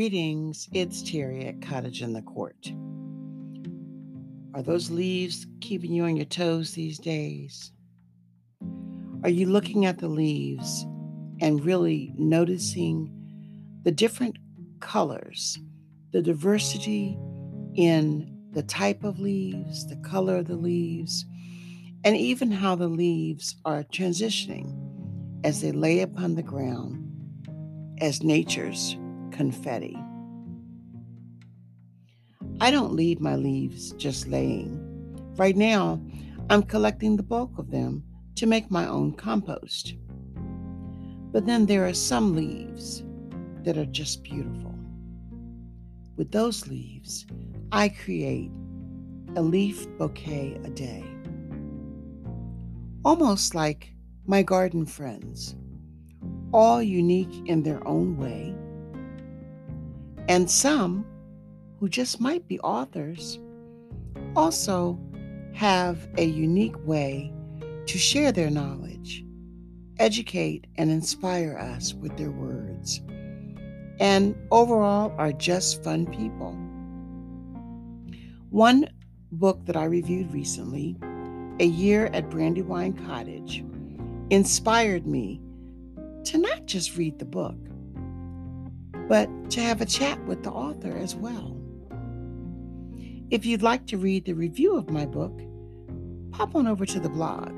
Greetings, it's Terry at Cottage in the Court. Are those leaves keeping you on your toes these days? Are you looking at the leaves and really noticing the different colors, the diversity in the type of leaves, the color of the leaves, and even how the leaves are transitioning as they lay upon the ground as nature's confetti. I don't leave my leaves just laying. Right now, I'm collecting the bulk of them to make my own compost. But then there are some leaves that are just beautiful. With those leaves, I create a leaf bouquet a day. Almost like my garden friends, all unique in their own way, and some who just might be authors also have a unique way to share their knowledge, educate, and inspire us with their words, and overall are just fun people. One book that I reviewed recently, A Year at Brandywine Cottage, inspired me to not just read the book, but to have a chat with the author as well. If you'd like to read the review of my book, pop on over to the blog.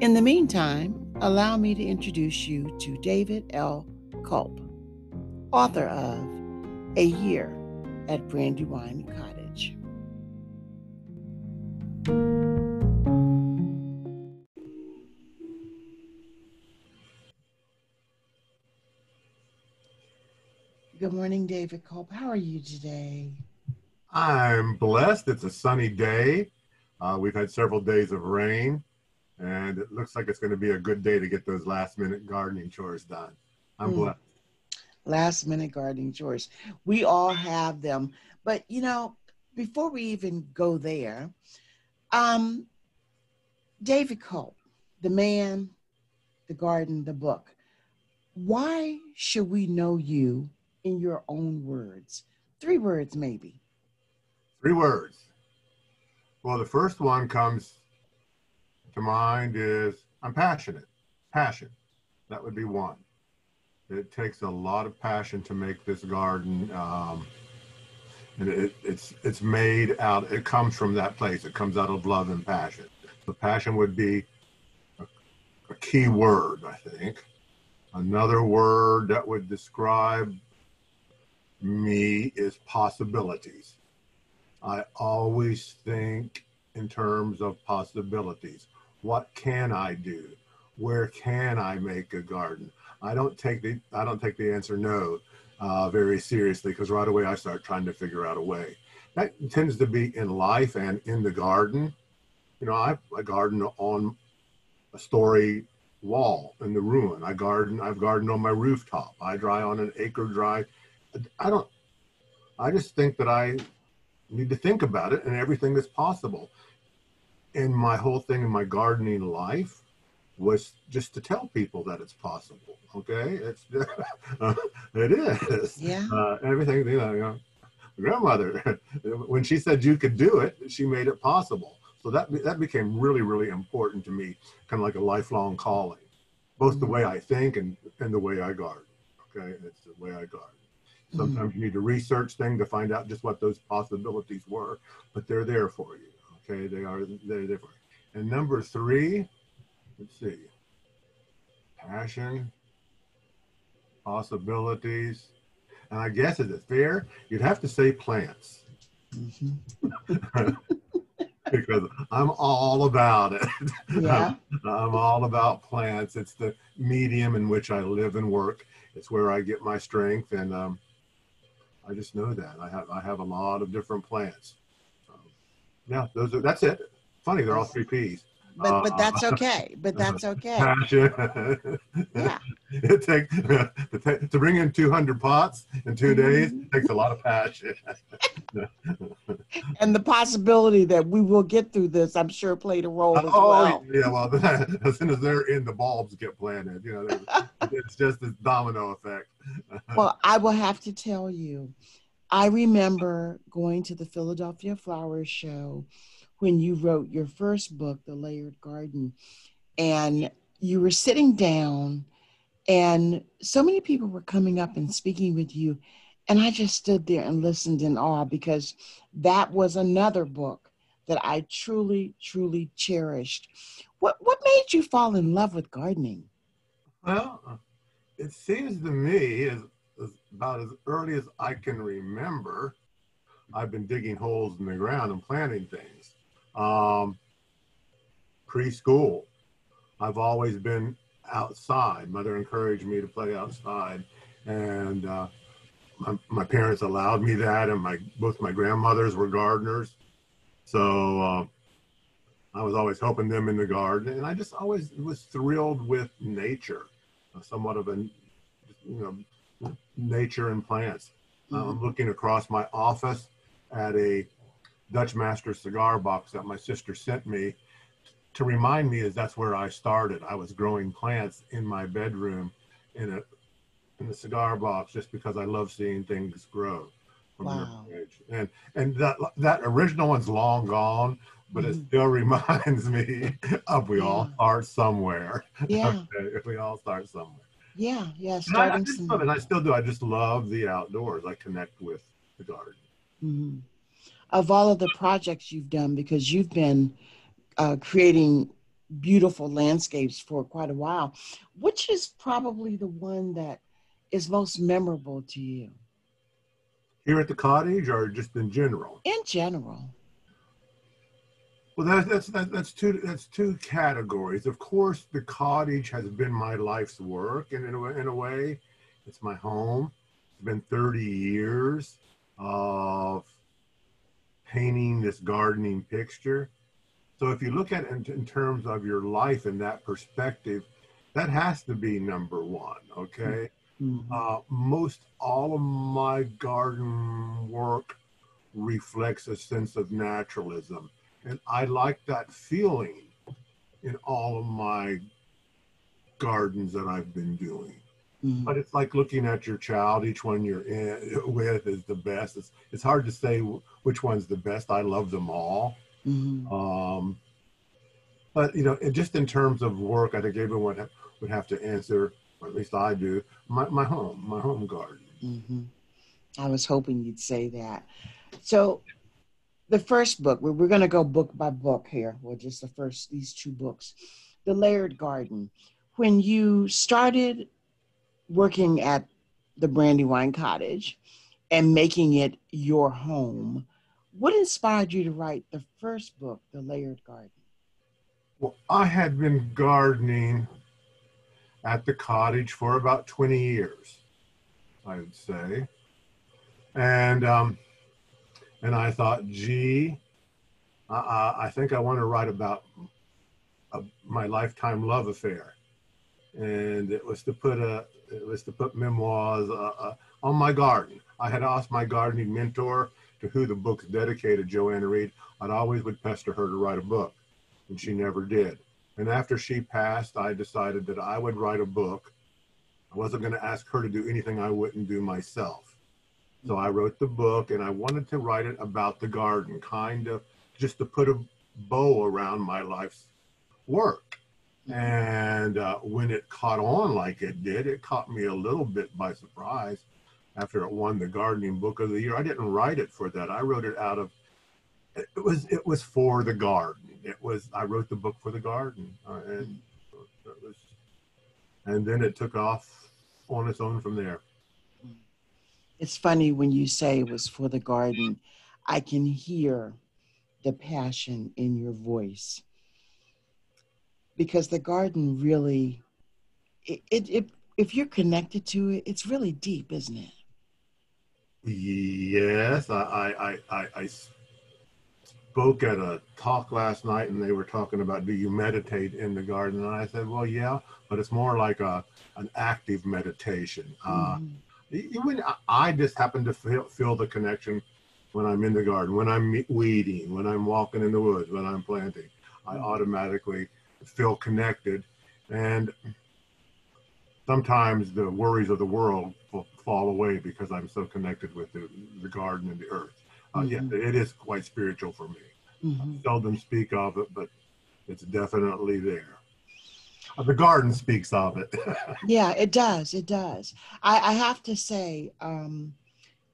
In the meantime, allow me to introduce you to David L. Culp, author of A Year at Brandywine Cottage. Good morning, David Culp. How are you today? I'm blessed. It's a sunny day. Uh, we've had several days of rain, and it looks like it's going to be a good day to get those last minute gardening chores done. I'm mm. blessed. Last minute gardening chores. We all have them. But, you know, before we even go there, um, David Culp, the man, the garden, the book. Why should we know you in your own words. Three words, maybe. Three words. Well, the first one comes to mind is I'm passionate. Passion. That would be one. It takes a lot of passion to make this garden. Um, and it, it's it's made out. It comes from that place. It comes out of love and passion. So passion would be a, a key word, I think. Another word that would describe me is possibilities. I always think in terms of possibilities. What can I do? Where can I make a garden? I don't take the I don't take the answer no uh, very seriously because right away I start trying to figure out a way. That tends to be in life and in the garden. You know, I, I garden on a story wall in the ruin. I garden. I've gardened on my rooftop. I dry on an acre dry I don't, I just think that I need to think about it and everything that's possible. And my whole thing in my gardening life was just to tell people that it's possible. Okay, it's uh, it is. Yeah. Uh, everything you know, you know, grandmother when she said you could do it, she made it possible. So that that became really really important to me, kind of like a lifelong calling, both the mm-hmm. way I think and and the way I garden. Okay, it's the way I garden. Sometimes you need to research things to find out just what those possibilities were, but they're there for you. Okay, they are they're there for you. And number three, let's see, passion, possibilities, and I guess is it fair? You'd have to say plants. Mm-hmm. because I'm all about it. Yeah. I'm all about plants. It's the medium in which I live and work. It's where I get my strength, and um, I just know that. I have I have a lot of different plants. Um, yeah, those are that's it. Funny, they're all three P's. But but that's uh, okay. But that's okay. Passion. yeah. It takes to, to bring in 200 pots in 2 mm-hmm. days takes a lot of passion. and the possibility that we will get through this, I'm sure, played a role as oh, well. yeah. Well, as soon as they're in, the bulbs get planted. You know, it's just this domino effect. well, I will have to tell you, I remember going to the Philadelphia Flowers Show when you wrote your first book, The Layered Garden, and you were sitting down, and so many people were coming up and speaking with you. And I just stood there and listened in awe because that was another book that I truly, truly cherished. What, what made you fall in love with gardening? Well, it seems to me, as, as about as early as I can remember, I've been digging holes in the ground and planting things. Um, preschool, I've always been outside. Mother encouraged me to play outside, and uh, my, my, parents allowed me that. And my both my grandmothers were gardeners, so uh, I was always helping them in the garden, and I just always was thrilled with nature, somewhat of a you know nature and plants. Mm-hmm. I'm looking across my office at a Dutch Master cigar box that my sister sent me to remind me is that's where I started. I was growing plants in my bedroom in a in the cigar box just because I love seeing things grow from wow. age. And and that that original one's long gone, but mm-hmm. it still reminds me of we yeah. all start somewhere. Yeah. okay, if we all start somewhere. Yeah, yeah. I, I just love it. I still do. I just love the outdoors. I connect with the garden. Mm-hmm. Of all of the projects you've done, because you've been uh, creating beautiful landscapes for quite a while. Which is probably the one that is most memorable to you? Here at the cottage, or just in general? In general. Well, that's that's that, that's two that's two categories. Of course, the cottage has been my life's work, and in a, in a way, it's my home. It's been 30 years of painting this gardening picture. So if you look at it in, terms of your life in that perspective, that has to be number one. Okay. Mm-hmm. Uh, most all of my garden work reflects a sense of naturalism. And I like that feeling in all of my gardens that I've been doing. Mm-hmm. But it's like looking at your child. Each one you're in with is the best. It's it's hard to say which one's the best. I love them all. Mm-hmm. Um, but you know, just in terms of work, I think everyone would, would have to answer, or at least I do, my, my home, my home garden. Mm-hmm. I was hoping you'd say that. So, the first book, we're, we're going to go book by book here. Well, just the first, these two books. The Layered Garden. When you started working at the Brandywine Cottage and making it your home, what inspired you to write the first book, The Layered Garden? Well, I had been gardening at the cottage for about 20 years, I would say. And um, and I thought, gee, I, I think I want to write about a, my lifetime love affair, and it was to put a it was to put memoirs uh, uh, on my garden. I had asked my gardening mentor to who the book's dedicated, Joanna Reed, I'd always would pester her to write a book, and she never did. And after she passed, I decided that I would write a book. I wasn't going to ask her to do anything I wouldn't do myself. So I wrote the book, and I wanted to write it about the garden, kind of just to put a bow around my life's work. And uh, when it caught on like it did, it caught me a little bit by surprise after it won the gardening book of the year. I didn't write it for that. I wrote it out of it was it was for the garden. It was I wrote the book for the garden, uh, and was, and then it took off on its own from there. It's funny when you say it was for the garden. I can hear the passion in your voice because the garden really it, it, it if you're connected to it, it's really deep, isn't it? Yes, I, I, I, I spoke at a talk last night and they were talking about do you meditate in the garden? And I said, well, yeah, but it's more like a an active meditation. Uh, mm-hmm. Uh, I just happen to feel, feel the connection when I'm in the garden, when I'm weeding, when I'm walking in the woods, when I'm planting. I mm-hmm. automatically feel connected. And sometimes the worries of the world fall away because I'm so connected with the, the garden and the earth. Uh, mm-hmm. Yeah, it is quite spiritual for me. Mm-hmm. I seldom speak of it, but it's definitely there. Uh, the garden speaks of it. yeah, it does. It does. I, I have to say, um,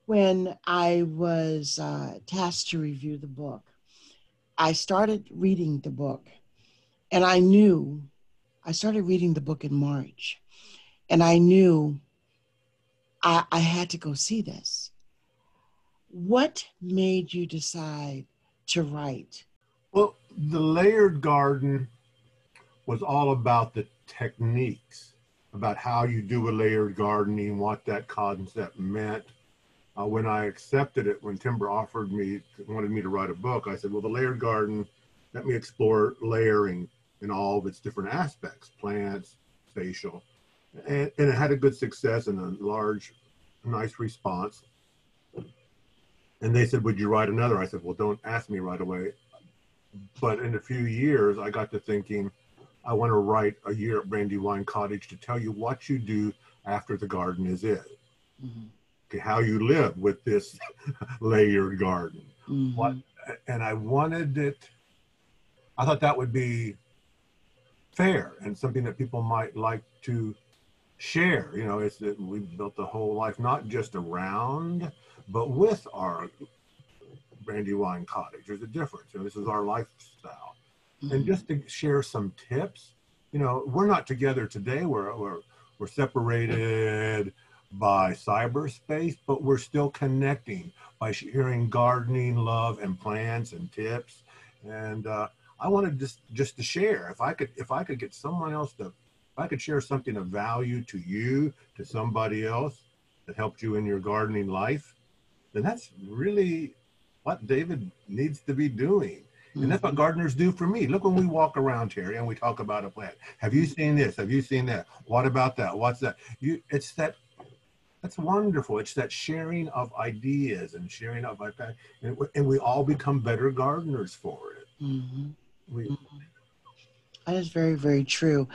when I was uh, tasked to review the book, I started reading the book, and I knew I started reading the book in March, and I knew I, I had to go see this. What made you decide to write? Well, the layered garden was all about the techniques, about how you do a layered gardening, what that concept meant. Uh, when I accepted it, when Timber offered me, wanted me to write a book, I said, well, the layered garden, let me explore layering in all of its different aspects, plants, spatial. And, and it had a good success and a large, nice response. And they said, would you write another? I said, well, don't ask me right away. But in a few years, I got to thinking, I want to write a year at Brandywine Cottage to tell you what you do after the garden is in. Mm-hmm. Okay, how you live with this layered garden. Mm-hmm. What, and I wanted it. I thought that would be fair and something that people might like to share. You know, it's that we built the whole life not just around, but with our Brandywine Cottage. There's a difference. You know, this is our lifestyle mm-hmm. and just to share some tips. You know, we're not together today. We're we're we're separated by cyberspace, but we're still connecting by sharing gardening, love, and plants and tips. And uh, I wanted just just to share. If I could, if I could get someone else to, if I could share something of value to you, to somebody else that helped you in your gardening life, then that's really what David needs to be doing. And that's what mm-hmm. gardeners do for me. Look when we walk around here and we talk about a plant. Have you seen this? Have you seen that? What about that? What's that? You it's that that's wonderful. It's that sharing of ideas and sharing of and, and we all become better gardeners for it. Mm-hmm. We, mm-hmm. That is very, very true.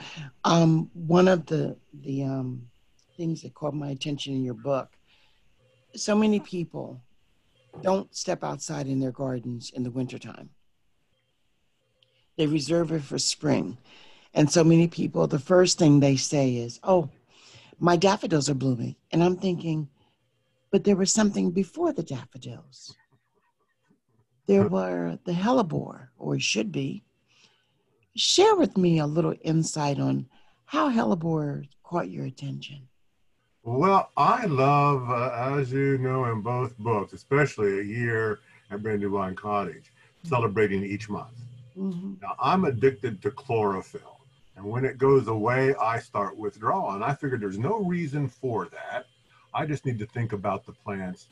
Um, one of the the um, things that caught my attention in your book, so many people don't step outside in their gardens in the wintertime. They reserve it for spring. And so many people, the first thing they say is, Oh, my daffodils are blooming. And I'm thinking, but there was something before the daffodils. There were the hellebore, or should be. Share with me a little insight on how hellebore caught your attention. Well, I love, uh, as you know, in both books, especially a year at Brandywine Cottage, celebrating each month. Mm-hmm. Now, I'm addicted to chlorophyll. And when it goes away, I start withdrawal. And I figured there's no reason for that. I just need to think about the plants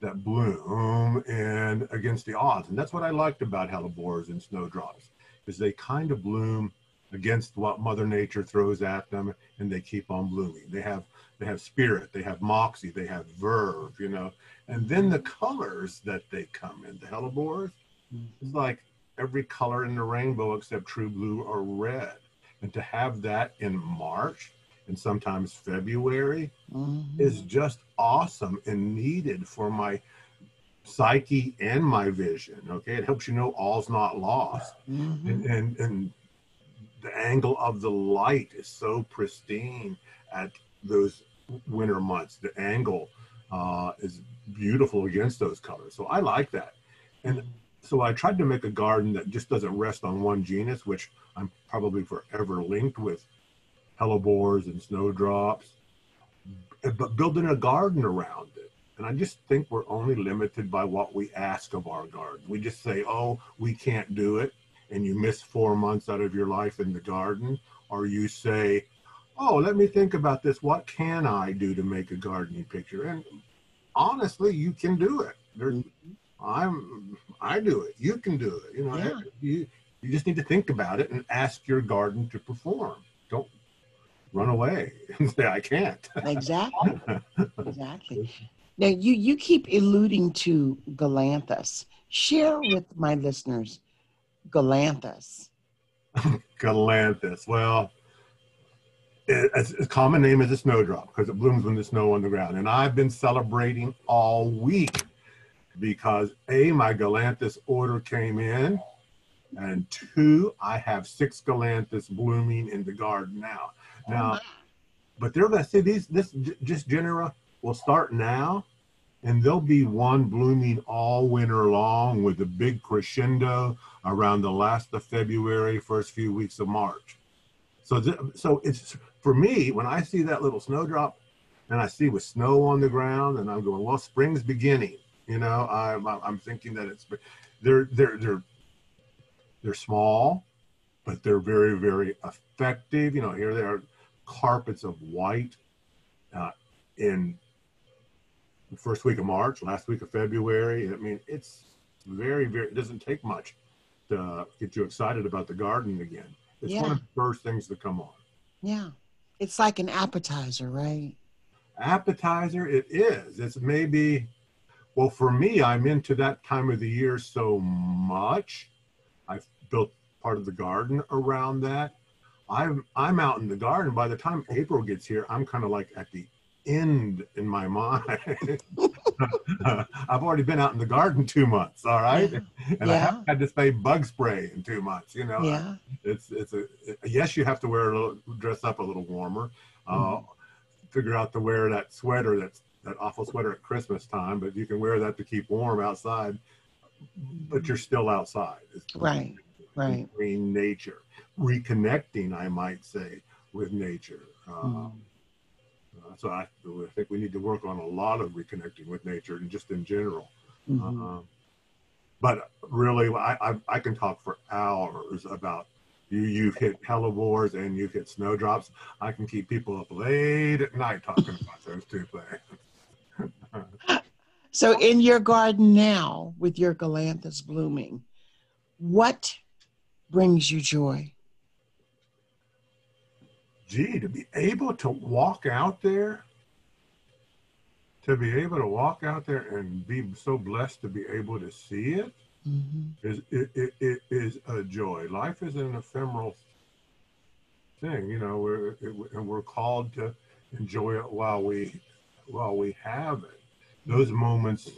that bloom and against the odds. And that's what I liked about hellebores and snowdrops, is they kind of bloom against what Mother Nature throws at them, and they keep on blooming. They have they have spirit, they have moxie, they have verve, you know. And then the colors that they come in, the hellebores, mm-hmm. is like every color in the rainbow except true blue or red. And to have that in March and sometimes February mm-hmm. is just awesome and needed for my psyche and my vision. Okay. It helps you know all's not lost. Mm-hmm. And, and, and the angle of the light is so pristine at those winter months. The angle uh, is beautiful against those colors. So I like that. And so I tried to make a garden that just doesn't rest on one genus, which I'm probably forever linked with hellebores and snowdrops, but building a garden around. And I just think we're only limited by what we ask of our garden. We just say, oh, we can't do it. And you miss four months out of your life in the garden. Or you say, oh, let me think about this. What can I do to make a gardening picture? And honestly, you can do it. There's, mm-hmm. I'm I do it. You can do it. You know, yeah. you you just need to think about it and ask your garden to perform. Don't run away and say I can't. Exactly. exactly. Now you you keep alluding to galanthus. Share with my listeners galanthus. galanthus. Well, It's a common name is a snowdrop because it blooms when there's snow on the ground. And I've been celebrating all week because A, my Galanthus order came in, and two, I have six Galanthus blooming in the garden now. Oh, now, but they're going to see these, this just genera will start now and there'll be one blooming all winter long with a big crescendo around the last of February, first few weeks of March. So, th- so it's for me when I see that little snowdrop, and I see with snow on the ground, and I'm going, well, spring's beginning. You know, I'm I'm thinking that it's they're they're they're they're small, but they're very very effective. You know, here they are, carpets of white uh, in the first week of March, last week of February. I mean, it's very, very, it doesn't take much to get you excited about the garden again. It's yeah. one of the first things to come on. Yeah. It's like an appetizer, right? Appetizer, it is. It's maybe, well, for me, I'm into that time of the year so much. I've built part of the garden around that. I'm I'm out in the garden. By the time April gets here, I'm kind of like at the end in my mind. I've already been out in the garden two months, all right, yeah. and yeah. I haven't had to spray bug spray in two months. You know, yeah. it's it's a yes, you have to wear a little, dress up a little warmer. Uh, mm-hmm. figure out to wear that sweater that's that awful sweater at Christmas time, but you can wear that to keep warm outside. But you're still outside. It's right, right. Green nature, reconnecting, I might say, with nature. So I, I, think we need to work on a lot of reconnecting with nature and just in general. Mm-hmm. Uh, but really, I, I, I can talk for hours about you. You've hit hellebores and you've hit snowdrops. I can keep people up late at night talking about those two things. so, in your garden now, with your galanthus blooming, what brings you joy? Gee, to be able to walk out there, to be able to walk out there and be so blessed to be able to see it, mm-hmm. is it, it, it is a joy. Life is an ephemeral thing, you know, we're, it, and we're called to enjoy it while we while we have it. Those moments,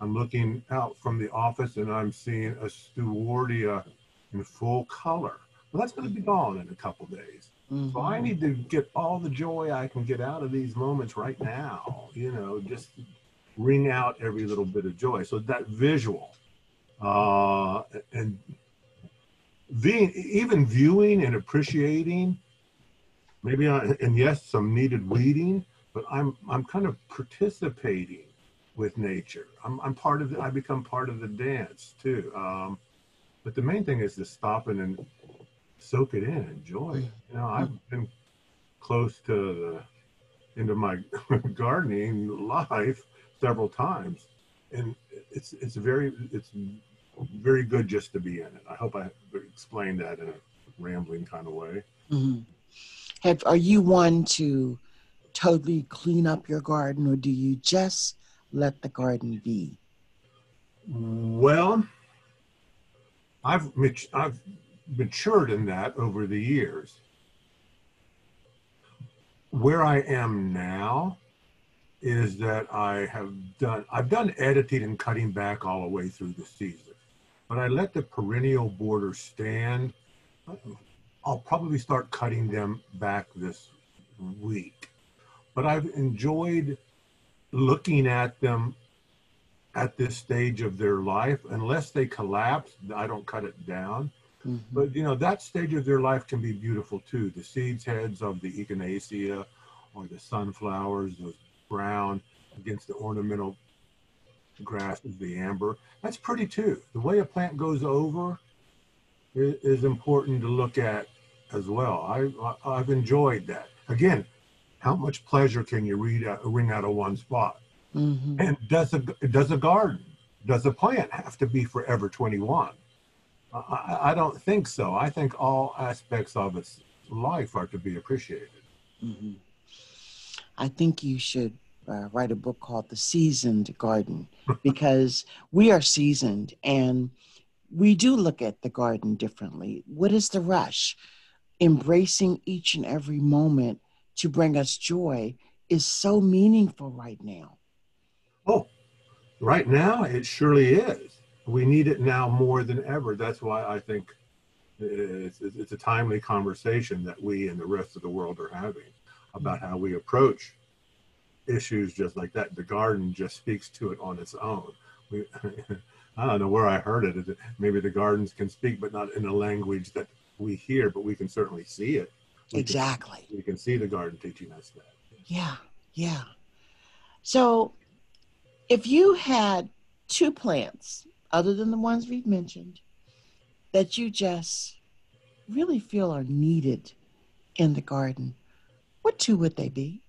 I'm looking out from the office and I'm seeing a Stewartia in full color. Well, that's going to be gone in a couple days. Mm-hmm. So I need to get all the joy I can get out of these moments right now. You know, just wring out every little bit of joy. So that visual, uh, and being even viewing and appreciating, maybe I, and yes, some needed weeding, but I'm I'm kind of participating with nature. I'm I'm part of the, I become part of the dance too. Um, but the main thing is to stop and soak it in, enjoy. You know, I've been close to the into my gardening life several times, and it's it's very it's very good just to be in it. I hope I explained that in a rambling kind of way. Mm-hmm. Have are you one to totally clean up your garden, or do you just let the garden be? Well, I've I've matured in that over the years. Where I am now is that I have done, I've done editing and cutting back all the way through the season, but I let the perennial border stand. I'll probably start cutting them back this week, but I've enjoyed looking at them at this stage of their life. Unless they collapse, I don't cut it down. Mm-hmm. But you know, that stage of their life can be beautiful too. The seeds heads of the echinacea or the sunflowers, those brown against the ornamental grasses, the amber. That's pretty too. The way a plant goes over is, is important to look at as well. I, I have enjoyed that. Again, how much pleasure can you read out, wring out of one spot? Mm-hmm. And does a does a garden, does a plant have to be forever 21? I, I, don't think so. I think all aspects of its life are to be appreciated. Mm-hmm. I think you should uh, write a book called The Seasoned Garden because we are seasoned and we do look at the garden differently. What is the rush? embracing each and every moment to bring us joy is so meaningful right now. Oh, right now it surely is. We need it now more than ever. That's why I think it's, it's a timely conversation that we and the rest of the world are having about how we approach issues just like that. The garden just speaks to it on its own. We, I don't know where I heard it. Maybe the gardens can speak, but not in a language that we hear, but we can certainly see it. We exactly. Can, we can see the garden teaching us that. Yeah, yeah. So if you had two plants, other than the ones we've mentioned, that you just really feel are needed in the garden, what two would they be?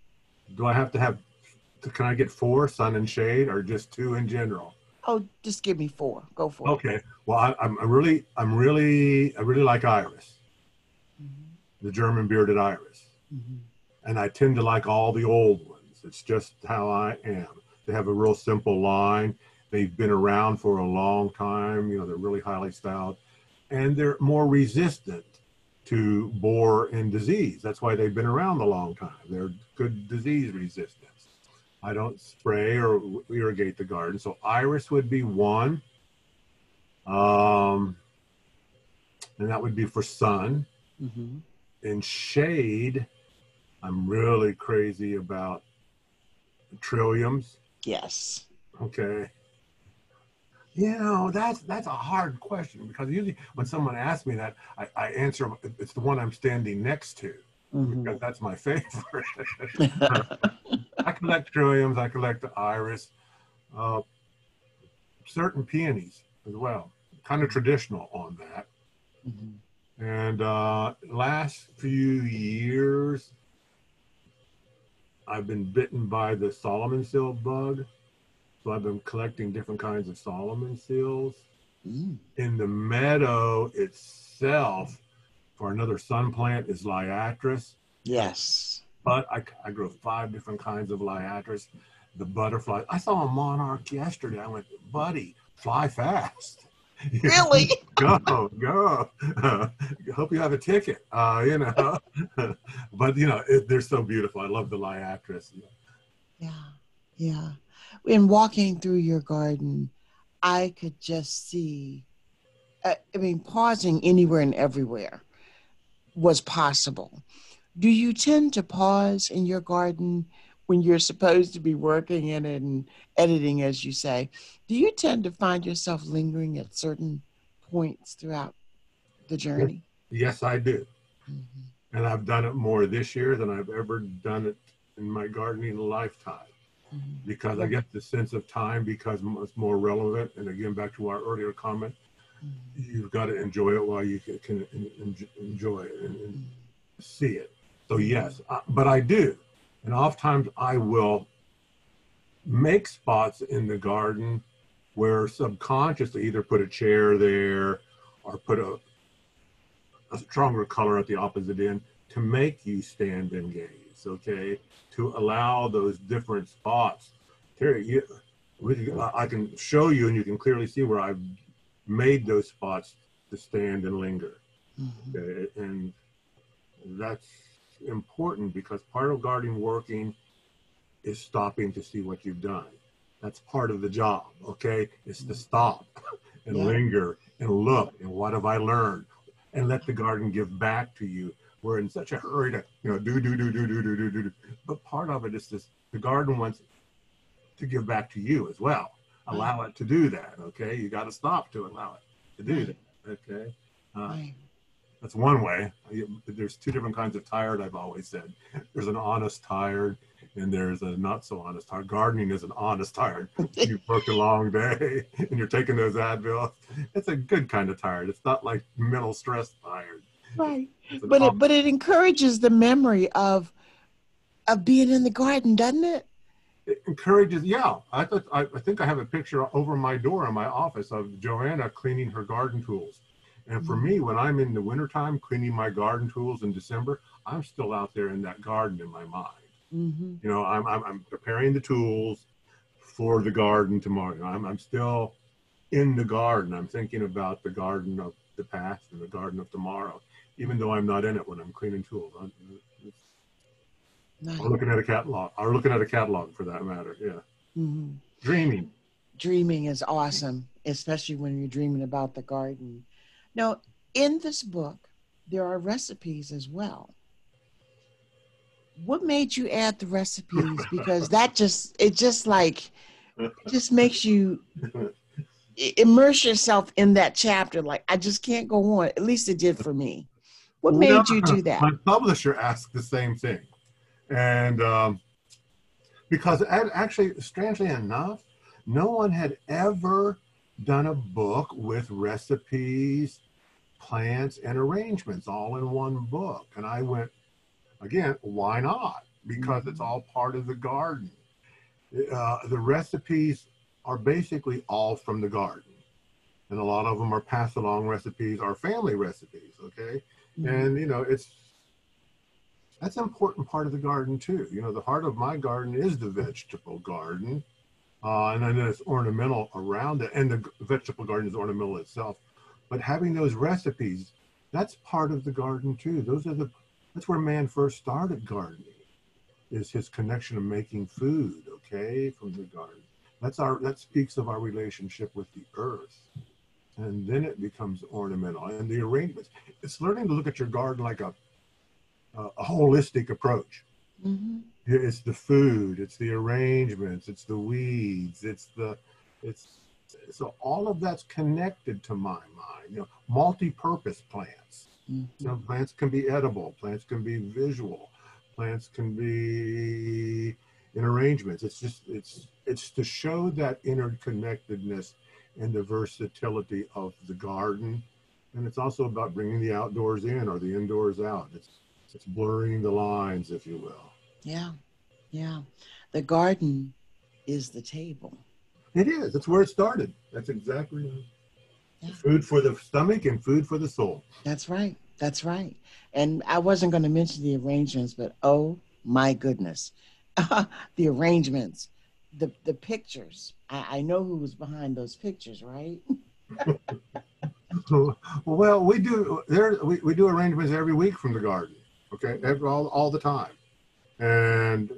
Do I have to have, can I get four, sun and shade, or just two in general? Oh, just give me four. Go for okay. it. Okay. Well, I, am really, I'm really, I really like iris, mm-hmm. the German bearded iris, mm-hmm. and I tend to like all the old ones. It's just how I am. They have a real simple line. They've been around for a long time. You know, they're really highly styled, and they're more resistant to borer and disease. That's why they've been around a long time. They're good disease resistance. I don't spray or irrigate the garden. So iris would be one. Um, and that would be for sun. Mm-hmm. In shade, I'm really crazy about trilliums. Yes. Okay. You know, that's that's a hard question because usually when someone asks me that, I, I answer it's the one I'm standing next to mm-hmm. because that's my favorite. I collect trilliums. I collect the iris, uh, certain peonies as well. Kind of traditional on that. Mm-hmm. And uh, last few years, I've been bitten by the Solomon seal bug. So I've been collecting different kinds of Solomon seals. Mm. In the meadow itself, for another sun plant is liatris. Yes but I, I grew five different kinds of liatris. The butterfly. I saw a monarch yesterday. I went, buddy, fly fast. Really? go, go. Uh, hope you have a ticket. Uh, you know, but you know, it, they're so beautiful. I love the liatris. Yeah, yeah. In walking through your garden, I could just see. Uh, I mean, pausing anywhere and everywhere was possible do you tend to pause in your garden when you're supposed to be working in it and editing, as you say? Do you tend to find yourself lingering at certain points throughout the journey? Yes, I do. Mm-hmm. And I've done it more this year than I've ever done it in my gardening lifetime. Mm-hmm. Because I get the sense of time because it's more relevant. And again, back to our earlier comment, mm-hmm. you've got to enjoy it while you can, can enjoy it and, and see it. So yes, uh, but I do, and oftentimes I will make spots in the garden where subconsciously either put a chair there or put a, a stronger color at the opposite end to make you stand and gaze. Okay, to allow those different spots. Terry, you, I can show you, and you can clearly see where I've made those spots to stand and linger. Mm-hmm. Okay, and that's important because part of gardening working is stopping to see what you've done. That's part of the job, okay? It's to stop and yeah. linger and look and what have I learned and let the garden give back to you. We're in such a hurry to, you know, do, do, do, do, do, do, do, do. But part of it is this the garden wants to give back to you as well. Allow it to do that, okay? You got to stop to allow it to do that, okay? Uh, that's one way. There's two different kinds of tired, I've always said. There's an honest tired and there's a not so honest tired. Gardening is an honest tired. You've worked a long day and you're taking those Advil. It's a good kind of tired. It's not like mental stress tired. Right. But it, but it encourages the memory of of being in the garden, doesn't it? It encourages, yeah. I, thought, I, I think I have a picture over my door in my office of Joanna cleaning her garden tools and for me, when I'm in the wintertime cleaning my garden tools in December, I'm still out there in that garden in my mind. Mm-hmm. You know, I'm, I'm, I'm, preparing the tools for the garden tomorrow. I'm, I'm still in the garden. I'm thinking about the garden of the past and the garden of tomorrow. Even though I'm not in it when I'm cleaning tools. I'm, Nice. looking at a catalog, or looking at a catalog for that matter. Yeah, Mhm. dreaming. Dreaming is awesome, especially when you're dreaming about the garden. Now, in this book, there are recipes as well. What made you add the recipes? Because that just it just like it just makes you immerse yourself in that chapter. Like I just can't go on. At least it did for me. What made you do that? My publisher asked the same thing, and um, because actually, strangely enough, no one had ever done a book with recipes, plants, and arrangements all in one book, and I went again. Why not? Because it's all part of the garden. Uh, the recipes are basically all from the garden, and a lot of them are pass along recipes, are family recipes. Okay and you know it's that's an important part of the garden too. You know the heart of my garden is the vegetable garden uh, and then it's ornamental around it and the vegetable garden is ornamental itself. But having those recipes that's part of the garden too. Those are the that's where man first started gardening is his connection of making food okay from the garden. That's our that speaks of our relationship with the earth and then it becomes ornamental. And the arrangements it's learning to look at your garden like a a, a holistic approach. Mhm. It's the food it's the arrangements it's the weeds it's the it's so all of that's connected to my mind. You know multi-purpose plants. Mhm. you know plants can be edible plants can be visual plants can be in arrangements. It's just it's it's to show that interconnectedness and the versatility of the garden and it's also about bringing the outdoors in or the indoors out it's it's blurring the lines if you will Yeah, yeah. The garden is the table. it is that's where it started that's exactly Yeah. food for the stomach and food for the soul That's right. That's right. And I wasn't going to mention the arrangements, but oh my goodness, the arrangements, the the pictures. I, I know who was behind those pictures, right? well, we do there. We, we do arrangements every week from the garden. Okay, every, all all the time, and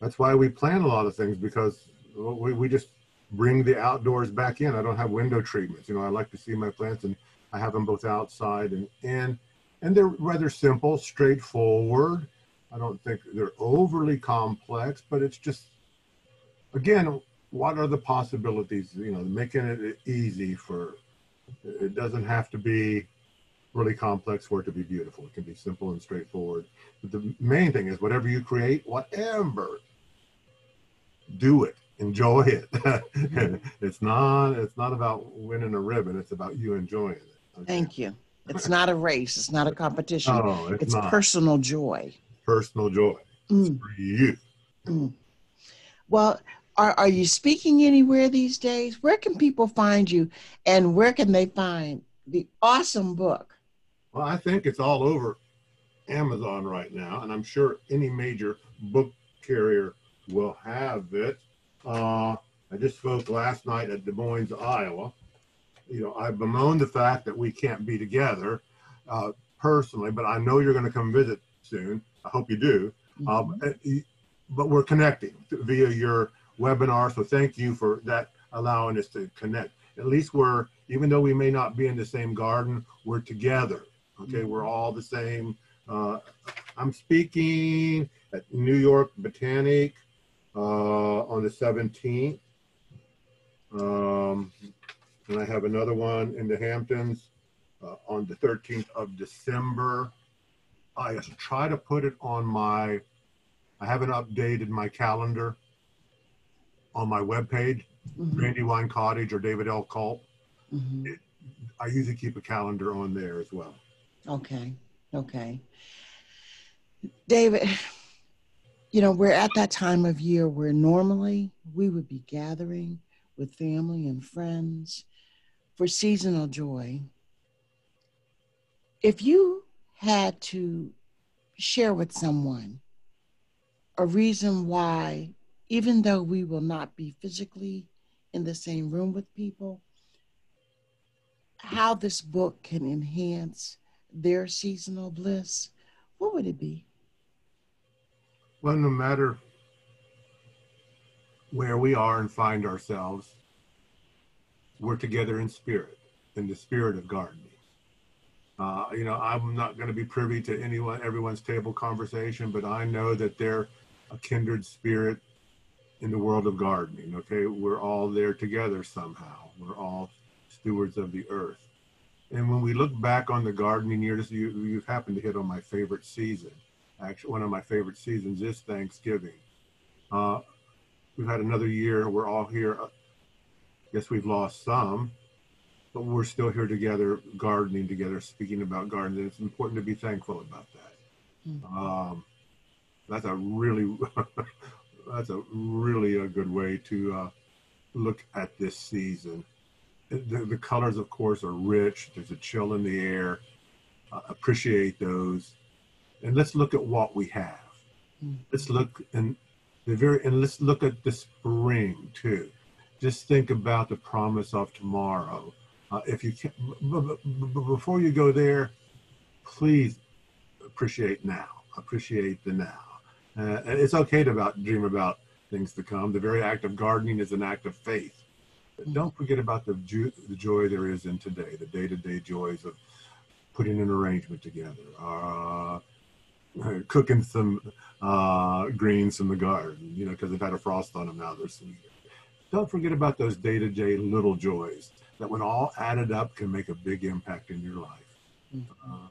that's why we plan a lot of things because we, we just bring the outdoors back in. I don't have window treatments. You know, I like to see my plants, and I have them both outside and in, and they're rather simple, straightforward. I don't think they're overly complex, but it's just again, what are the possibilities? You know, making it easy for it doesn't have to be really complex for it to be beautiful. It can be simple and straightforward. But the main thing is whatever you create, whatever, do it. Enjoy it. it's not it's not about winning a ribbon, it's about you enjoying it. okay? Thank you. It's not a race. It's not a competition. No, it's, it's not personal joy. personal joy. Mm, For you. mm. Well, are, are you speaking anywhere these days? Where can people find you and where can they find the awesome book? Well, I think it's all over Amazon right now, and I'm sure any major book carrier will have it. Uh, I just spoke last night at Des Moines, Iowa. You know, I bemoan the fact that we can't be together uh, personally, but I know you're going to come visit soon. I hope you do. Um, uh, y- but we're connecting via your webinar, so thank you for that, allowing us to connect. At least we're, even though we may not be in the same garden, we're together. Okay, we're all the same. Uh, I'm speaking at New York Botanic uh, on the 17th. Um, and I have another one in the Hamptons uh, on the 13th of December. I try to put it on my, I haven't updated my calendar on my webpage, Mhm, Brandywine Cottage or David L. Culp. mhm. I usually keep a calendar on there as well. Okay. Okay. David, you know, we're at that time of year where normally we would be gathering with family and friends for seasonal joy. If you had to share with someone a reason why, even though we will not be physically in the same room with people, how this book can enhance their seasonal bliss, what would it be? Well, no matter where we are and find ourselves, we're together in spirit, in the spirit of gardening. Uh, you know, I'm not going to be privy to anyone, everyone's table conversation, but I know that they're a kindred spirit in the world of gardening. Okay, we're all there together somehow. We're all stewards of the earth. And when we look back on the gardening years, you, you've happened to hit on my favorite season. Actually, one of my favorite seasons is Thanksgiving. Uh, we've had another year. We're all here. Yes, we've lost some, but we're still here together, gardening together, speaking about gardening. It's important to be thankful about that. Mm-hmm. Um, that's a really, that's a really a good way to uh, look at this season. The, the, colors, of course, are rich. There's a chill in the air. Uh, appreciate those, and let's look at what we have. Mm-hmm. Let's look and the very and let's look at the spring too. Just think about the promise of tomorrow uh, if you can, before you go there, please appreciate now. Appreciate the now. Uh, it's okay to about dream about things to come. The very act of gardening is an act of faith. But don't forget about the, ju- the joy there is in today, the day-to-day joys of putting an arrangement together, uh, cooking some uh, greens from the garden, you know, because they've had a frost on them now, they're sweet. Don't forget about those day-to-day little joys that when all added up can make a big impact in your life. Mm-hmm. Uh,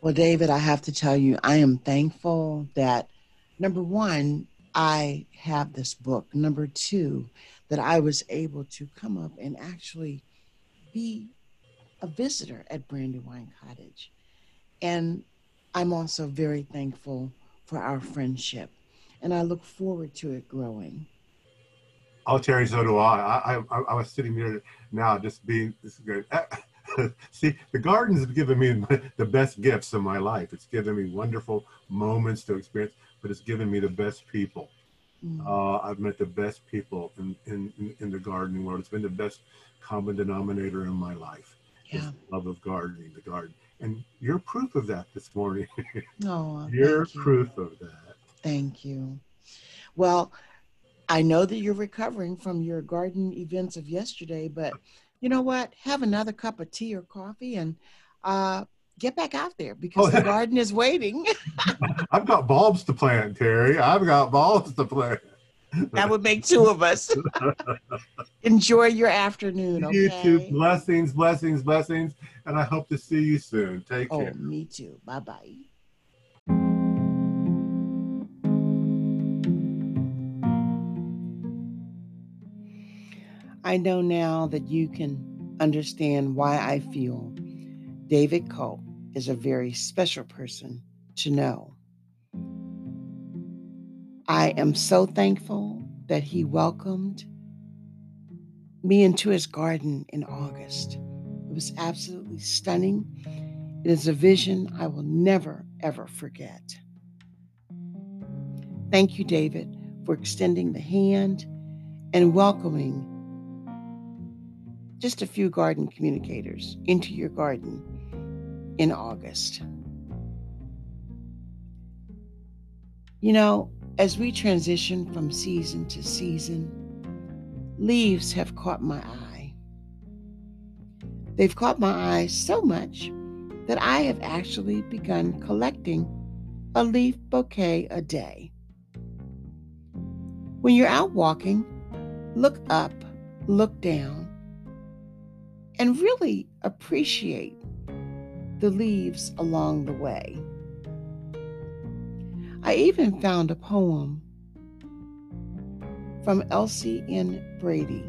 well, David, I have to tell you, I am thankful that number one, I have this book. Number two, that I was able to come up and actually be a visitor at Brandywine Cottage. And I'm also very thankful for our friendship. And I look forward to it growing. Oh, Terry, so do I. I, I, I was sitting there now, just being this is good. See, the garden has given me the best gifts of my life. It's given me wonderful moments to experience, but it's given me the best people. Mm. Uh, I've met the best people in, in, in the gardening world. It's been the best common denominator in my life. Yeah. love of gardening, the garden. And you're proof of that this morning. Oh, you're proof of that. Thank you. Well, I know that you're recovering from your garden events of yesterday, but you know what? Have another cup of tea or coffee and uh, get back out there because oh, the garden is waiting. I've got bulbs to plant, Terry. I've got bulbs to plant. that would make two of us. Enjoy your afternoon. Okay? You too. Blessings, blessings, blessings. And I hope to see you soon. Take oh, care. Oh, me too. Bye bye. I know now that you can understand why I feel David Culp is a very special person to know. I am so thankful that he welcomed me into his garden in August. It was absolutely stunning. It is a vision I will never, ever forget. Thank you, David, for extending the hand and welcoming just a few garden communicators into your garden in August. You know, as we transition from season to season, leaves have caught my eye. They've caught my eye so much that I have actually begun collecting a leaf bouquet a day. When you're out walking, look up, look down, and really appreciate the leaves along the way. I even found a poem from Elsie N. Brady.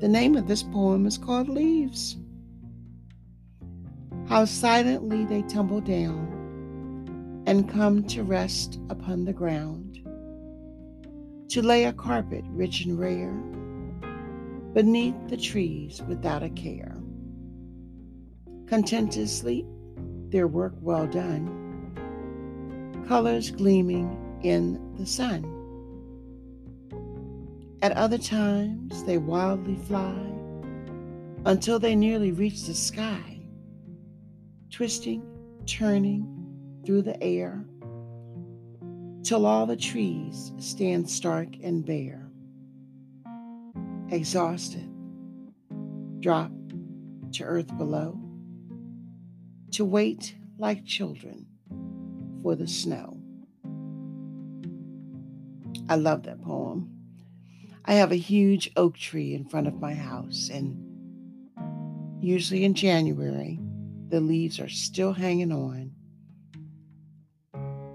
The name of this poem is called Leaves. How silently they tumble down and come to rest upon the ground, to lay a carpet rich and rare beneath the trees without a care. Content to sleep, their work well done, colors gleaming in the sun. At other times, they wildly fly until they nearly reach the sky, twisting, turning through the air, till all the trees stand stark and bare. Exhausted, drop to earth below, to wait like children for the snow. I love that poem. I have a huge oak tree in front of my house, and usually in January, the leaves are still hanging on.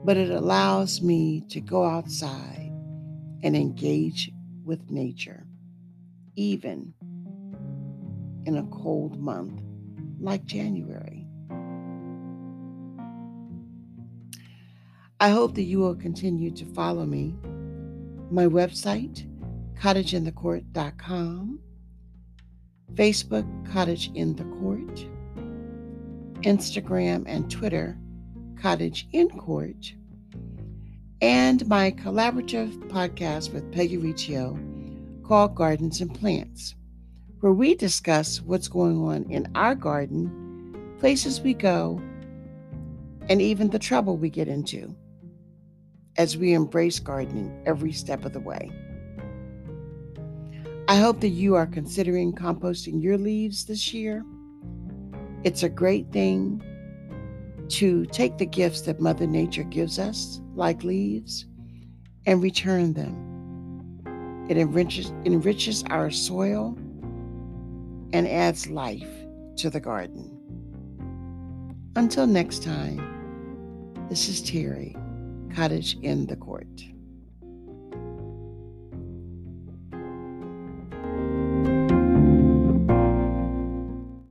But it allows me to go outside and engage with nature, even in a cold month like January. I hope that you will continue to follow me. My website, cottageinthecourt.com, Facebook, Cottage in the Court, Instagram and Twitter, Cottage in Court, and my collaborative podcast with Peggy Riccio called Gardens and Plants, where we discuss what's going on in our garden, places we go, and even the trouble we get into as we embrace gardening every step of the way. I hope that you are considering composting your leaves this year. It's a great thing to take the gifts that Mother Nature gives us, like leaves, and return them. It enriches, enriches our soil and adds life to the garden. Until next time, this is Terry. Cottage in the Court.